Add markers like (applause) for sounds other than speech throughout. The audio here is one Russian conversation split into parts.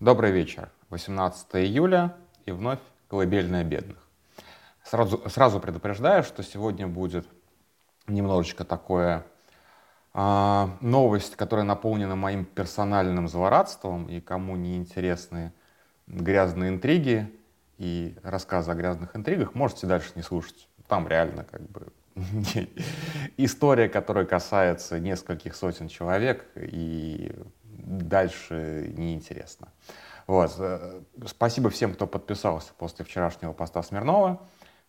Добрый вечер. 18 июля и вновь колыбельная бедных. Сразу, сразу предупреждаю, что сегодня будет немножечко такое э, новость, которая наполнена моим персональным злорадством, и кому не интересны грязные интриги и рассказы о грязных интригах, можете дальше не слушать. Там реально как бы (laughs) история, которая касается нескольких сотен человек, и дальше неинтересно. Вот. Э, спасибо всем, кто подписался после вчерашнего поста Смирнова.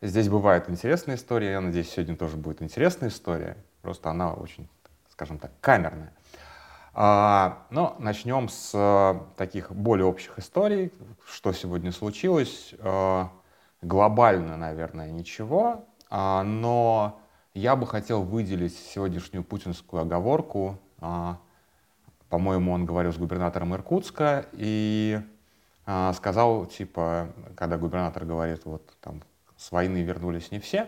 Здесь бывает интересная история. Я надеюсь, сегодня тоже будет интересная история. Просто она очень, скажем так, камерная. А, но начнем с а, таких более общих историй. Что сегодня случилось? А, глобально, наверное, ничего. А, но я бы хотел выделить сегодняшнюю путинскую оговорку а, по-моему, он говорил с губернатором Иркутска и а, сказал, типа, когда губернатор говорит, вот там с войны вернулись не все,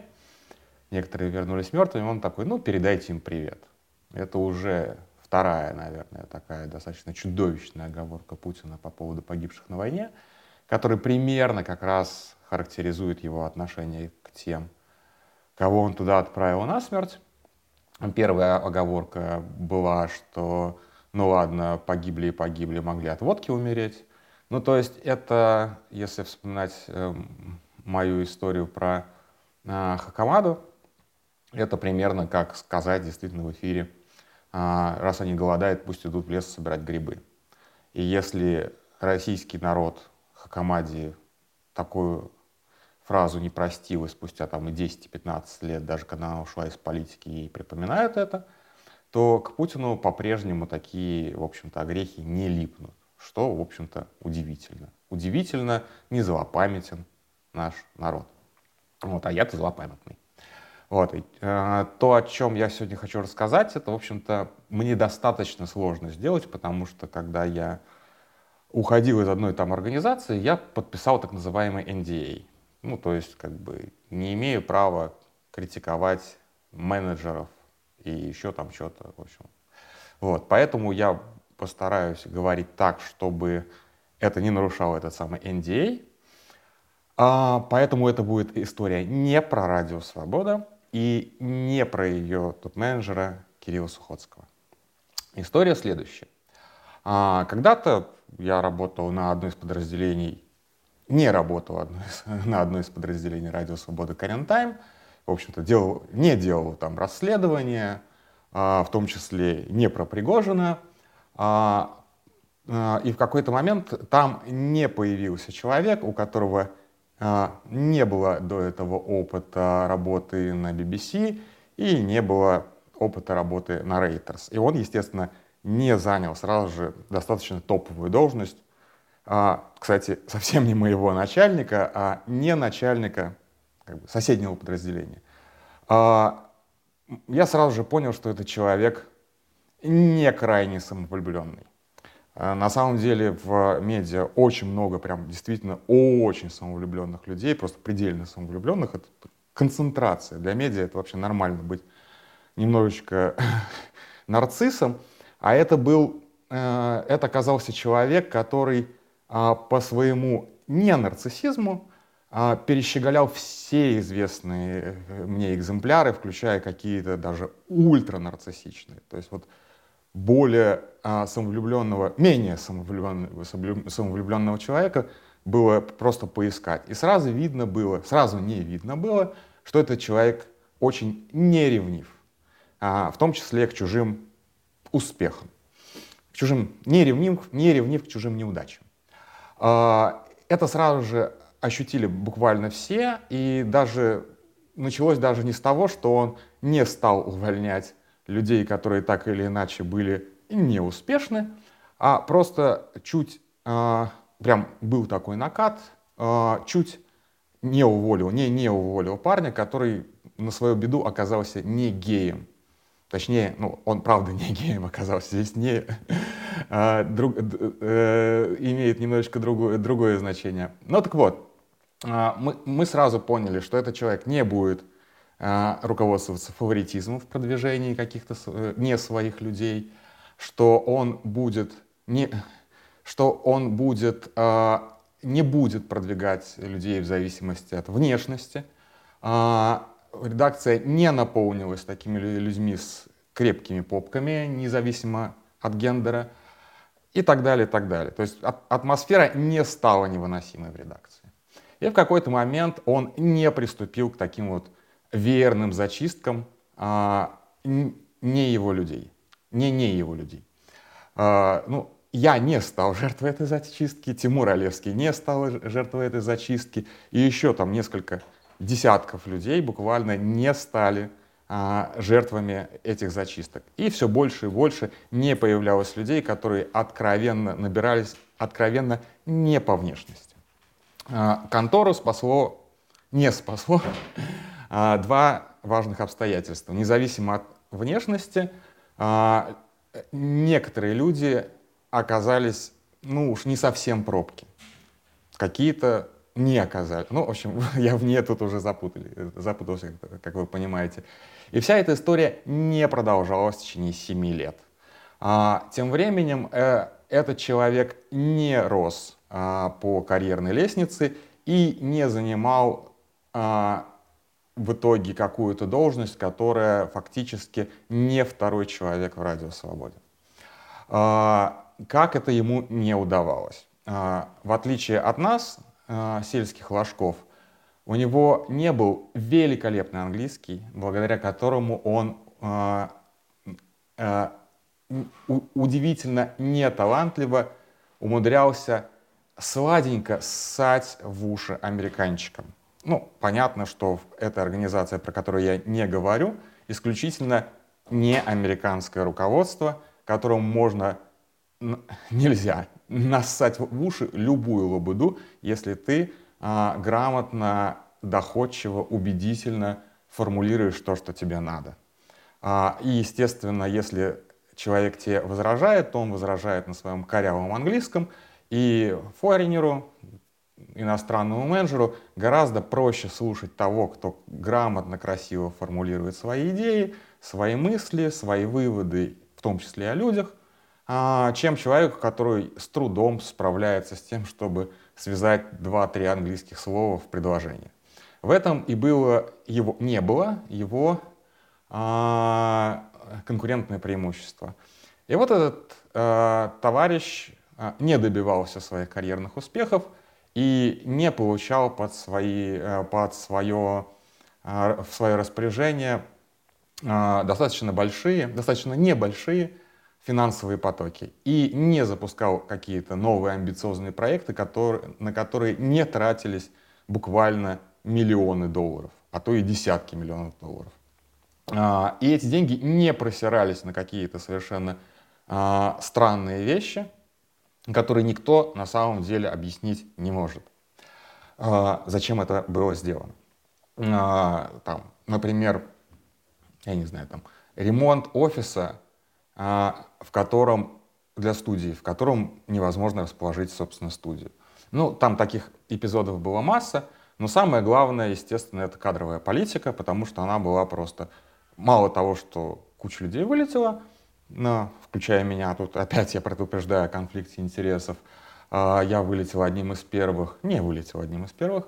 некоторые вернулись мертвыми, он такой, ну, передайте им привет. Это уже вторая, наверное, такая достаточно чудовищная оговорка Путина по поводу погибших на войне, который примерно как раз характеризует его отношение к тем, кого он туда отправил на смерть. Первая оговорка была, что ну ладно, погибли и погибли, могли от водки умереть. Ну, то есть это, если вспоминать э, мою историю про э, Хакамаду, это примерно как сказать действительно в эфире, э, раз они голодают, пусть идут в лес собирать грибы. И если российский народ Хакамаде такую фразу не простил, и спустя там и 10-15 лет, даже когда она ушла из политики, ей припоминают это – то к Путину по-прежнему такие, в общем-то, огрехи не липнут, что, в общем-то, удивительно. Удивительно не злопамятен наш народ. Вот, а я-то злопамятный. Вот. И, э, то, о чем я сегодня хочу рассказать, это, в общем-то, мне достаточно сложно сделать, потому что, когда я уходил из одной там организации, я подписал так называемый NDA. Ну, то есть, как бы, не имею права критиковать менеджеров и еще там что-то, в общем. Вот, поэтому я постараюсь говорить так, чтобы это не нарушало этот самый NDA. А, поэтому это будет история не про Радио Свобода и не про ее топ-менеджера Кирилла Сухоцкого. История следующая. А, когда-то я работал на одной из подразделений, не работал одной (laughs) на одной из подразделений Радио Свобода Карен Тайм, в общем-то, делал, не делал там расследования, а, в том числе не про Пригожина. А, а, и в какой-то момент там не появился человек, у которого не было до этого опыта работы на BBC и не было опыта работы на Reuters. И он, естественно, не занял сразу же достаточно топовую должность, кстати, совсем не моего начальника, а не начальника как бы, соседнего подразделения. А, я сразу же понял, что это человек не крайне самовлюбленный. А, на самом деле в медиа очень много, прям действительно очень самовлюбленных людей, просто предельно самовлюбленных. Это концентрация. Для медиа это вообще нормально быть немножечко (laughs) нарциссом. А это был, э, это оказался человек, который а, по своему не нарциссизму перещеголял все известные э, мне экземпляры, включая какие-то даже ультранарциссичные. То есть вот более а, самовлюбленного, менее самовлюбленного, самовлюбленного человека было просто поискать. И сразу видно было, сразу не видно было, что этот человек очень неревнив, а, в том числе к чужим успехам, к чужим, не ревнив, не ревнив к чужим неудачам. А, это сразу же ощутили буквально все, и даже началось даже не с того, что он не стал увольнять людей, которые так или иначе были неуспешны, а просто чуть, э, прям был такой накат, э, чуть не уволил, не, не уволил парня, который на свою беду оказался не геем. Точнее, ну, он правда не геем оказался, здесь не э, друг, э, имеет немножечко другое, другое значение. Ну так вот, а, мы, мы сразу поняли, что этот человек не будет а, руководствоваться фаворитизмом в продвижении каких-то э, не своих людей, что он будет не, что он будет, э, не будет продвигать людей в зависимости от внешности. Редакция не наполнилась такими людьми с крепкими попками, независимо от гендера и так далее, и так далее. То есть атмосфера не стала невыносимой в редакции. И в какой-то момент он не приступил к таким вот верным зачисткам а, не его людей, не не его людей. А, ну, я не стал жертвой этой зачистки, Тимур Олевский не стал жертвой этой зачистки, и еще там несколько десятков людей буквально не стали а, жертвами этих зачисток. И все больше и больше не появлялось людей, которые откровенно набирались, откровенно не по внешности. А, контору спасло, не спасло, а, два важных обстоятельства. Независимо от внешности, а, некоторые люди оказались, ну уж не совсем пробки. Какие-то не оказались. Ну, в общем, (laughs) я в ней тут уже запутали, запутался, как вы понимаете. И вся эта история не продолжалась в течение семи лет. А, тем временем э, этот человек не рос по карьерной лестнице и не занимал а, в итоге какую-то должность, которая фактически не второй человек в Радио Свободе. А, как это ему не удавалось? А, в отличие от нас, а, сельских ложков, у него не был великолепный английский, благодаря которому он удивительно неталантливо умудрялся сладенько ссать в уши американчикам. Ну, понятно, что эта организация, про которую я не говорю, исключительно не американское руководство, которому можно, нельзя нассать в уши любую лабуду, если ты а, грамотно, доходчиво, убедительно формулируешь то, что тебе надо. А, и, естественно, если человек тебе возражает, то он возражает на своем корявом английском, и форинеру, иностранному менеджеру гораздо проще слушать того, кто грамотно, красиво формулирует свои идеи, свои мысли, свои выводы, в том числе о людях, а, чем человеку, который с трудом справляется с тем, чтобы связать два-три английских слова в предложение. В этом и было его, не было его а, конкурентное преимущество. И вот этот а, товарищ не добивался своих карьерных успехов, и не получал под, свои, э, под свое, э, в свое распоряжение э, достаточно большие, достаточно небольшие финансовые потоки и не запускал какие-то новые амбициозные проекты, которые, на которые не тратились буквально миллионы долларов, а то и десятки миллионов долларов. А, и эти деньги не просирались на какие-то совершенно а, странные вещи, который никто на самом деле объяснить не может. А, зачем это было сделано? А, там, например, я не знаю, там, ремонт офиса, а, в котором для студии, в котором невозможно расположить, собственно, студию. Ну, там таких эпизодов было масса, но самое главное, естественно, это кадровая политика, потому что она была просто мало того, что куча людей вылетела, но, включая меня, тут опять я предупреждаю о конфликте интересов, а, я вылетел одним из первых, не вылетел одним из первых,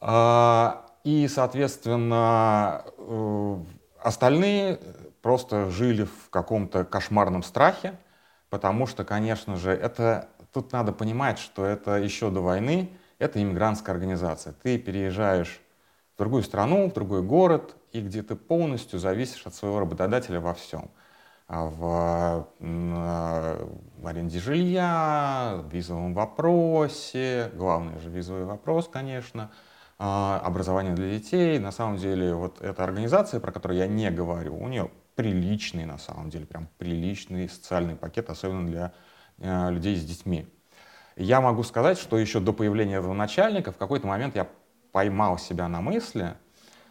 а, и, соответственно, э, остальные просто жили в каком-то кошмарном страхе, потому что, конечно же, это тут надо понимать, что это еще до войны, это иммигрантская организация. Ты переезжаешь в другую страну, в другой город, и где ты полностью зависишь от своего работодателя во всем. А в, аренде жилья, в визовом вопросе, главный же визовый вопрос, конечно, а, образование для детей. На самом деле, вот эта организация, про которую я не говорю, у нее приличный, на самом деле, прям приличный социальный пакет, особенно для э, людей с детьми. Я могу сказать, что еще до появления этого начальника в какой-то момент я поймал себя на мысли,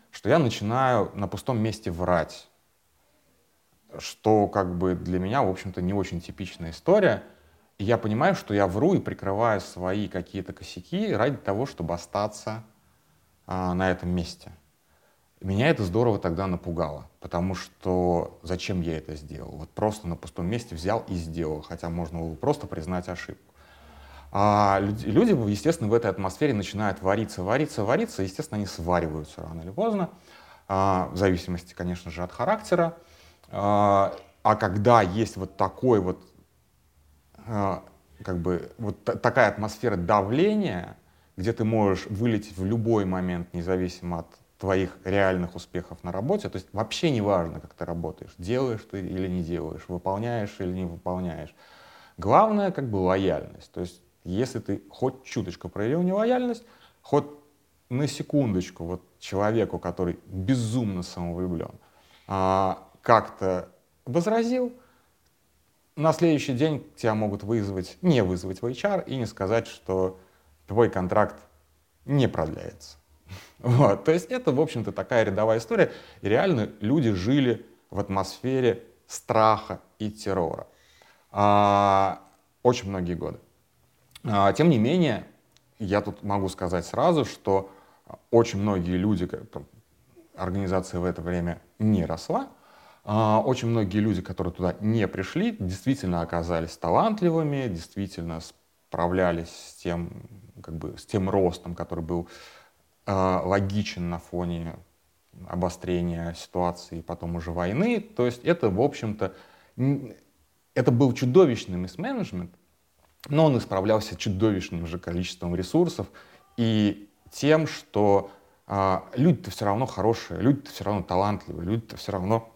что я начинаю на пустом месте врать что как бы для меня, в общем-то, не очень типичная история. И я понимаю, что я вру и прикрываю свои какие-то косяки ради того, чтобы остаться а, на этом месте. Меня это здорово тогда напугало, потому что зачем я это сделал? Вот просто на пустом месте взял и сделал, хотя можно было просто признать ошибку. А люди, естественно, в этой атмосфере начинают вариться, вариться, вариться, естественно, они свариваются рано или поздно, а, в зависимости, конечно же, от характера. А, а когда есть вот такой вот, а, как бы, вот такая атмосфера давления, где ты можешь вылететь в любой момент, независимо от твоих реальных успехов на работе. То есть вообще не важно, как ты работаешь, делаешь ты или не делаешь, выполняешь или не выполняешь. Главное, как бы лояльность. То есть если ты хоть чуточку проявил нелояльность, хоть на секундочку вот человеку, который безумно самовлюблен, а, как-то возразил, на следующий день тебя могут вызвать, не вызвать в HR и не сказать, что твой контракт не продляется. (laughs) Вот. То есть это, в общем-то, такая рядовая история. И реально люди жили в атмосфере страха и террора. А, очень многие годы. А, тем не менее, я тут могу сказать сразу, что очень многие люди, организация в это время не росла, очень многие люди, которые туда не пришли, действительно оказались талантливыми, действительно справлялись с тем, как бы, с тем ростом, который был э, логичен на фоне обострения ситуации, потом уже войны. То есть это, в общем-то, это был чудовищный мисс-менеджмент, но он исправлялся чудовищным же количеством ресурсов и тем, что э, люди-то все равно хорошие, люди-то все равно талантливые, люди-то все равно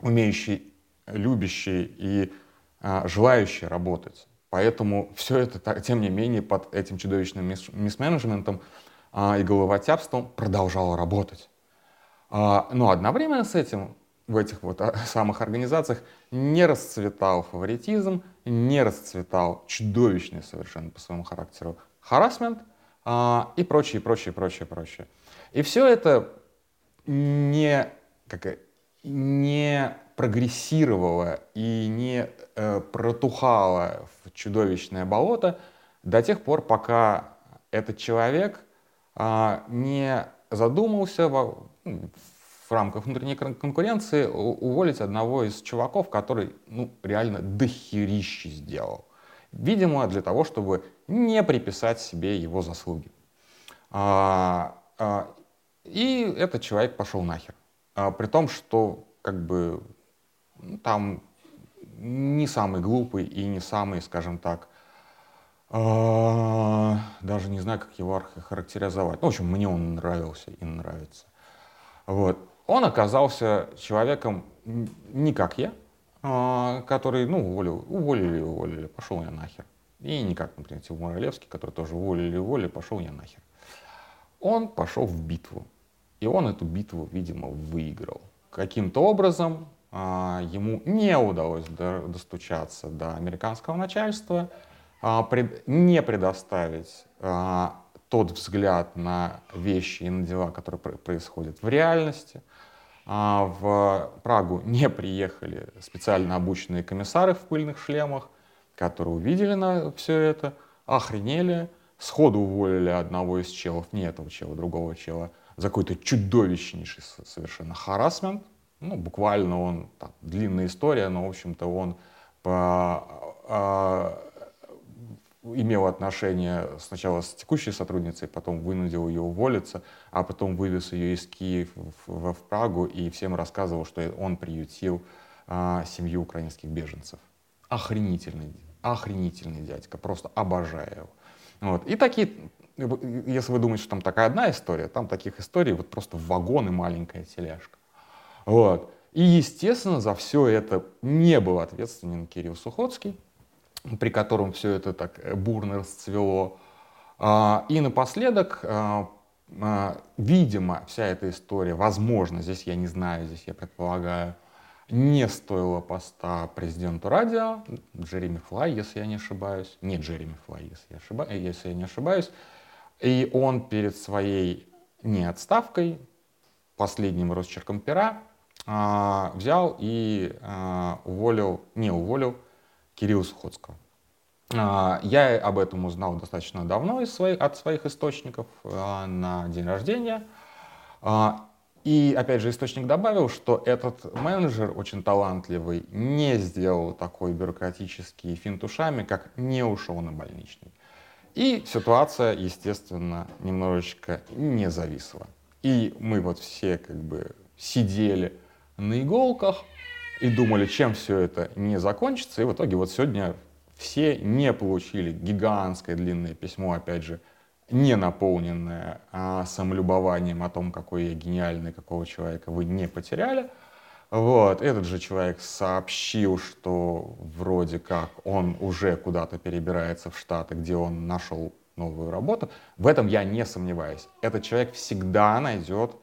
умеющие, любящие и э, желающие работать. Поэтому все это, тем не менее, под этим чудовищным мисс-менеджментом а, и головотяпством продолжало работать. А, но одновременно с этим в этих вот а, (laughs) самых организациях не расцветал фаворитизм, не расцветал чудовищный совершенно по своему характеру харасмент а, и прочее, прочее, прочее, прочее. И все это не, как, не прогрессировало и не э, протухало в чудовищное болото до тех пор, пока этот человек а, не задумался в, ну, в рамках внутренней конкуренции уволить одного из чуваков, который ну, реально дохерищи сделал. Видимо, для того, чтобы не приписать себе его заслуги. А, а, и этот человек пошел нахер. А, при том, что как бы ну, там не самый глупый и не самый, скажем так, а, даже не знаю, как его характеризовать. Ну, в общем, мне он нравился и нравится. Вот. Он оказался человеком не как я, а, который, ну, уволил, уволили, уволили, пошел я нахер. И не как, например, Тимур Олевский, который тоже уволили, уволили, пошел я нахер. Он пошел в битву. И он эту битву, видимо, выиграл. Каким-то образом а, ему не удалось достучаться до американского начальства, а, не предоставить а, тот взгляд на вещи и на дела, которые происходят в реальности. В Прагу не приехали специально обученные комиссары в пыльных шлемах, которые увидели на все это, охренели, сходу уволили одного из челов, не этого чела, другого чела, за какой-то чудовищнейший совершенно харасмент. Ну, буквально он, там, длинная история, но, в общем-то, он по имел отношение сначала с текущей сотрудницей, потом вынудил ее уволиться, а потом вывез ее из Киева в, в Прагу и всем рассказывал, что он приютил а, семью украинских беженцев. Охренительный, охренительный дядька, просто обожаю его. Вот. И такие, если вы думаете, что там такая одна история, там таких историй вот просто вагон и маленькая тележка. Вот. И, естественно, за все это не был ответственен Кирилл Сухоцкий, при котором все это так э, бурно расцвело. А, и напоследок, а, а, видимо, вся эта история, возможно, здесь я не знаю, здесь я предполагаю, не стоила поста президенту радио, Джереми Флай, если я не ошибаюсь. Не Джереми Флай, если я, ошибаюсь, если я не ошибаюсь. И он перед своей не отставкой, последним росчерком пера, взял и уволил, не уволил, Кирилла Сухоцкого. А, я об этом узнал достаточно давно из своих, от своих источников а, на день рождения. А, И, опять же, источник добавил, что этот менеджер, очень талантливый, не сделал такой бюрократический финт ушами, как не ушел на больничный. И ситуация, естественно, немножечко не зависла. И мы вот все как бы сидели на иголках и думали, чем все это не закончится. И в итоге вот сегодня все не получили гигантское длинное письмо, опять же, не наполненное а, самолюбованием о том, какой я гениальный, какого человека вы не потеряли. Вот, этот же человек сообщил, что вроде как он уже куда-то перебирается в Штаты, где он нашел новую работу. В этом я не сомневаюсь. Этот человек всегда найдет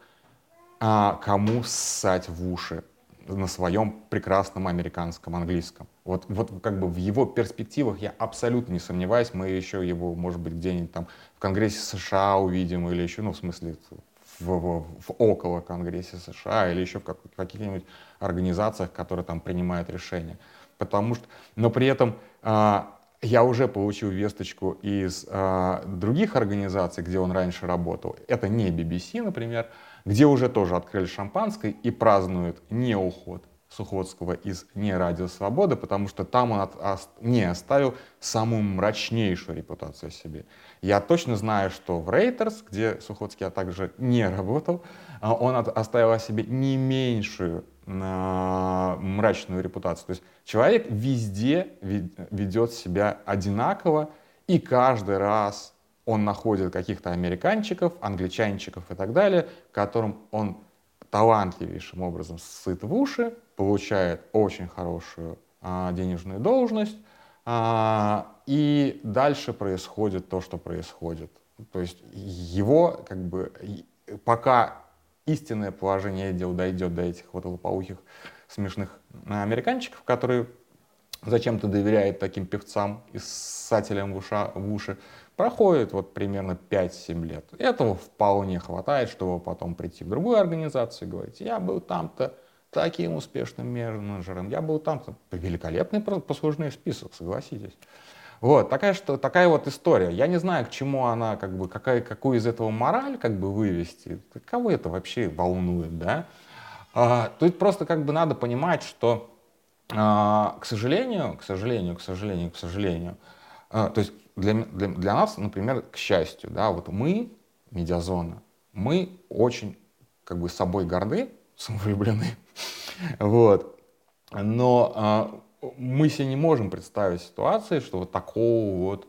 а, кому ссать в уши на своем прекрасном американском английском. Вот, вот как бы в его перспективах я абсолютно не сомневаюсь. Мы еще его, может быть, где-нибудь там в Конгрессе США увидим или еще, ну, в смысле, в, в, в около Конгрессе США или еще в как, каких-нибудь организациях, которые там принимают решения. Потому что, но при этом а, я уже получил весточку из а, других организаций, где он раньше работал. Это не BBC, например, где уже тоже открыли шампанское и празднуют не уход Сухотского из «Не радио свободы», потому что там он от, ост, не оставил самую мрачнейшую репутацию о себе. Я точно знаю, что в Рейтерс, где Сухотский, а также не работал, а, он от, оставил о себе не меньшую а, мрачную репутацию. То есть человек везде ведет себя одинаково, и каждый раз он находит каких-то американчиков, англичанчиков и так далее, которым он талантливейшим образом сыт в уши, получает очень хорошую а, денежную должность, а, и дальше происходит то, что происходит. То есть его, как бы, пока истинное положение дел дойдет до этих вот лопоухих смешных американчиков, которые зачем-то доверяют таким певцам и ссателям в, уша, в уши, проходит вот примерно 5-7 лет. Этого вполне хватает, чтобы потом прийти в другую организацию и говорить, я был там-то таким успешным менеджером, я был там-то. Великолепный послужной список, согласитесь. Вот, такая, что, такая вот история. Я не знаю, к чему она, как бы, какая, какую из этого мораль как бы вывести. Кого это вообще волнует, да? А, тут просто как бы надо понимать, что, а, к сожалению, к сожалению, к сожалению, к сожалению, а, то есть для, для, для нас, например, к счастью, да, вот мы, медиазона, мы очень как бы собой горды, самовлюблены, вот, но а, мы себе не можем представить ситуации, что вот такого вот,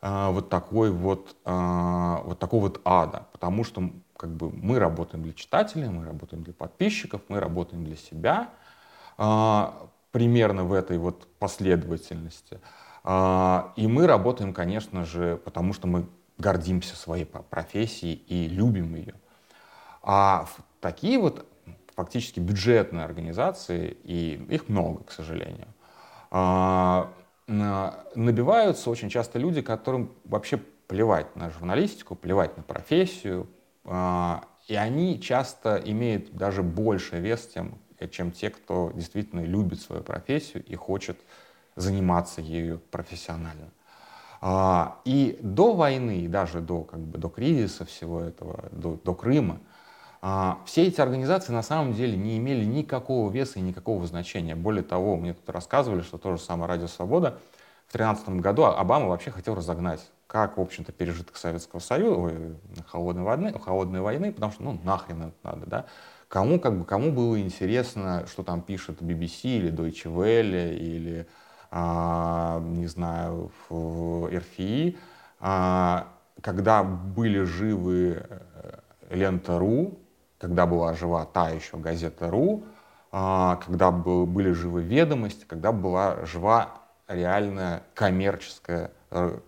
а, вот такой вот, а, вот такого вот ада, потому что как бы мы работаем для читателей, мы работаем для подписчиков, мы работаем для себя, а, примерно в этой вот последовательности. А, и мы работаем, конечно же, потому что мы гордимся своей профессией и любим ее. А такие вот фактически бюджетные организации, и их много, к сожалению, а, набиваются очень часто люди, которым вообще плевать на журналистику, плевать на профессию, а, и они часто имеют даже больше вес, тем, чем те, кто действительно любит свою профессию и хочет заниматься ею профессионально. А, и до войны, и даже до, как бы, до кризиса всего этого, до, до Крыма, а, все эти организации на самом деле не имели никакого веса и никакого значения. Более того, мне тут рассказывали, что то же самое «Радио Свобода» в 2013 году Обама вообще хотел разогнать как, в общем-то, пережиток Советского Союза, холодной войны, холодной войны, потому что, ну, нахрен это надо, да. Кому, как бы, кому было интересно, что там пишет BBC или Deutsche Welle или а, не знаю, РФИ, а, когда были живы э, Лента.ру, когда была жива та еще газета.ру, а, когда были живы ведомости, когда была жива реальная коммерческая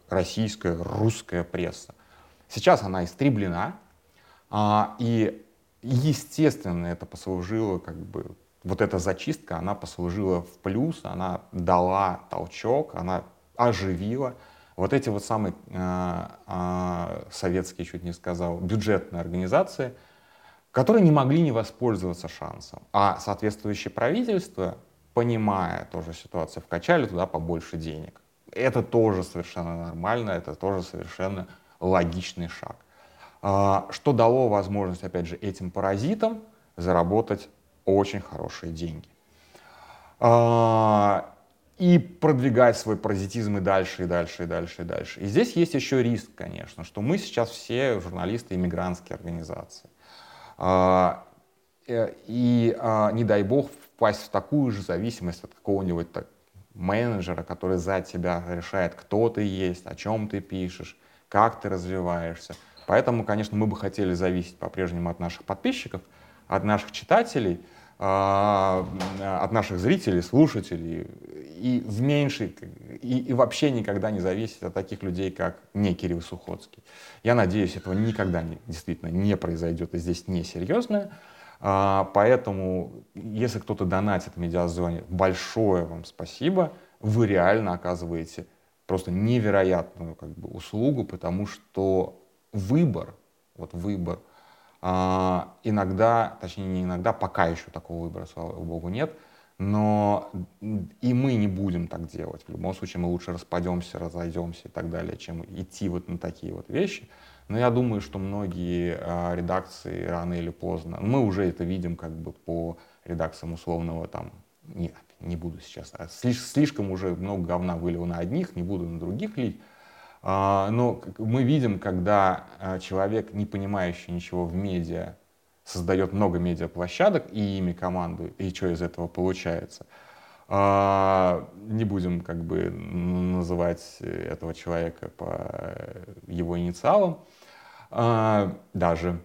российская, русская пресса. Сейчас она истреблена, и естественно это послужило как бы вот эта зачистка, она послужила в плюс, она дала толчок, она оживила вот эти вот самые э, э, советские, чуть не сказал, бюджетные организации, которые не могли не воспользоваться шансом. А соответствующее правительство, понимая тоже ситуацию, вкачали туда побольше денег. Это тоже совершенно нормально, это тоже совершенно логичный шаг. а, что дало возможность, опять же, этим паразитам заработать очень хорошие деньги. А, и продвигать свой паразитизм и дальше, и дальше, и дальше, и дальше. И здесь есть еще риск, конечно, что мы сейчас все журналисты иммигрантские организации. А, э, и не дай бог впасть в такую же зависимость от какого-нибудь так, менеджера, который за тебя решает, кто ты есть, о чем ты пишешь, как ты развиваешься. Поэтому, конечно, мы бы хотели зависеть по-прежнему от наших подписчиков, от наших читателей, а, от наших зрителей, слушателей, и в меньшей, и, и вообще никогда не зависеть от таких людей, как не Кирилл Сухоцкий. Я надеюсь, этого никогда не, действительно не произойдет, и здесь несерьезное. А, поэтому, если кто-то донатит в медиазоне, большое вам спасибо. Вы реально оказываете просто невероятную как бы, услугу, потому что выбор, вот выбор, а, иногда, точнее не иногда, пока еще такого выбора, слава богу, нет, но и мы не будем так делать. В любом случае мы лучше распадемся, разойдемся и так далее, чем идти вот на такие вот вещи. Но я думаю, что многие а, редакции рано или поздно, мы уже это видим как бы по редакциям условного там, не, не буду сейчас, а слишком уже много говна вылил на одних, не буду на других лить, но мы видим, когда а, человек, не понимающий ничего в медиа, создает много медиаплощадок и ими командует, и что из этого получается. А, не будем как бы называть этого человека по его инициалам даже.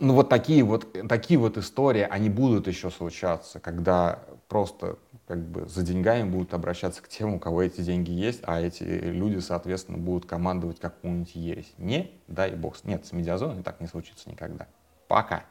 Ну вот такие вот, такие вот истории, они будут еще случаться, когда просто как бы за деньгами будут обращаться к тем, у кого эти деньги есть, а эти люди, соответственно, будут командовать какую-нибудь ересь. Не дай бог. Нет, с медиазоной так не случится никогда. Пока.